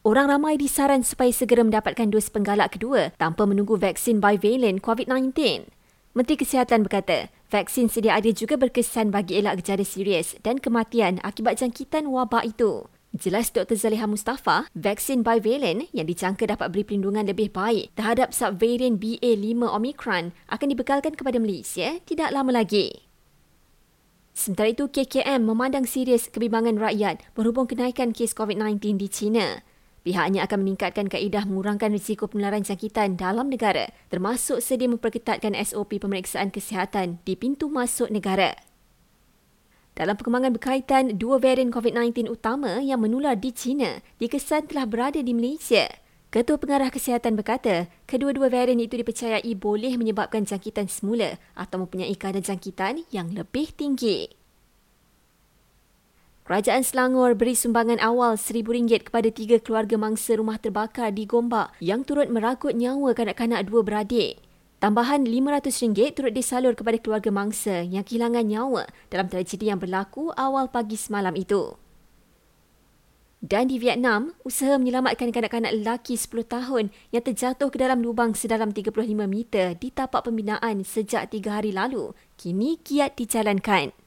Orang ramai disaran supaya segera mendapatkan dos penggalak kedua tanpa menunggu vaksin bivalent COVID-19. Menteri Kesihatan berkata, vaksin sedia ada juga berkesan bagi elak gejala serius dan kematian akibat jangkitan wabak itu. Jelas Dr. Zaliha Mustafa, vaksin bivalent yang dicangka dapat beri perlindungan lebih baik terhadap subvarian BA5 Omicron akan dibekalkan kepada Malaysia tidak lama lagi. Sementara itu, KKM memandang serius kebimbangan rakyat berhubung kenaikan kes COVID-19 di China. Pihaknya akan meningkatkan kaedah mengurangkan risiko penularan jangkitan dalam negara termasuk sedia memperketatkan SOP pemeriksaan kesihatan di pintu masuk negara. Dalam perkembangan berkaitan, dua varian COVID-19 utama yang menular di China dikesan telah berada di Malaysia. Ketua Pengarah Kesihatan berkata, kedua-dua varian itu dipercayai boleh menyebabkan jangkitan semula atau mempunyai kadar jangkitan yang lebih tinggi. Kerajaan Selangor beri sumbangan awal RM1,000 kepada tiga keluarga mangsa rumah terbakar di Gombak yang turut merakut nyawa kanak-kanak dua beradik. Tambahan RM500 turut disalur kepada keluarga mangsa yang kehilangan nyawa dalam tragedi yang berlaku awal pagi semalam itu. Dan di Vietnam, usaha menyelamatkan kanak-kanak lelaki 10 tahun yang terjatuh ke dalam lubang sedalam 35 meter di tapak pembinaan sejak 3 hari lalu kini kiat dijalankan.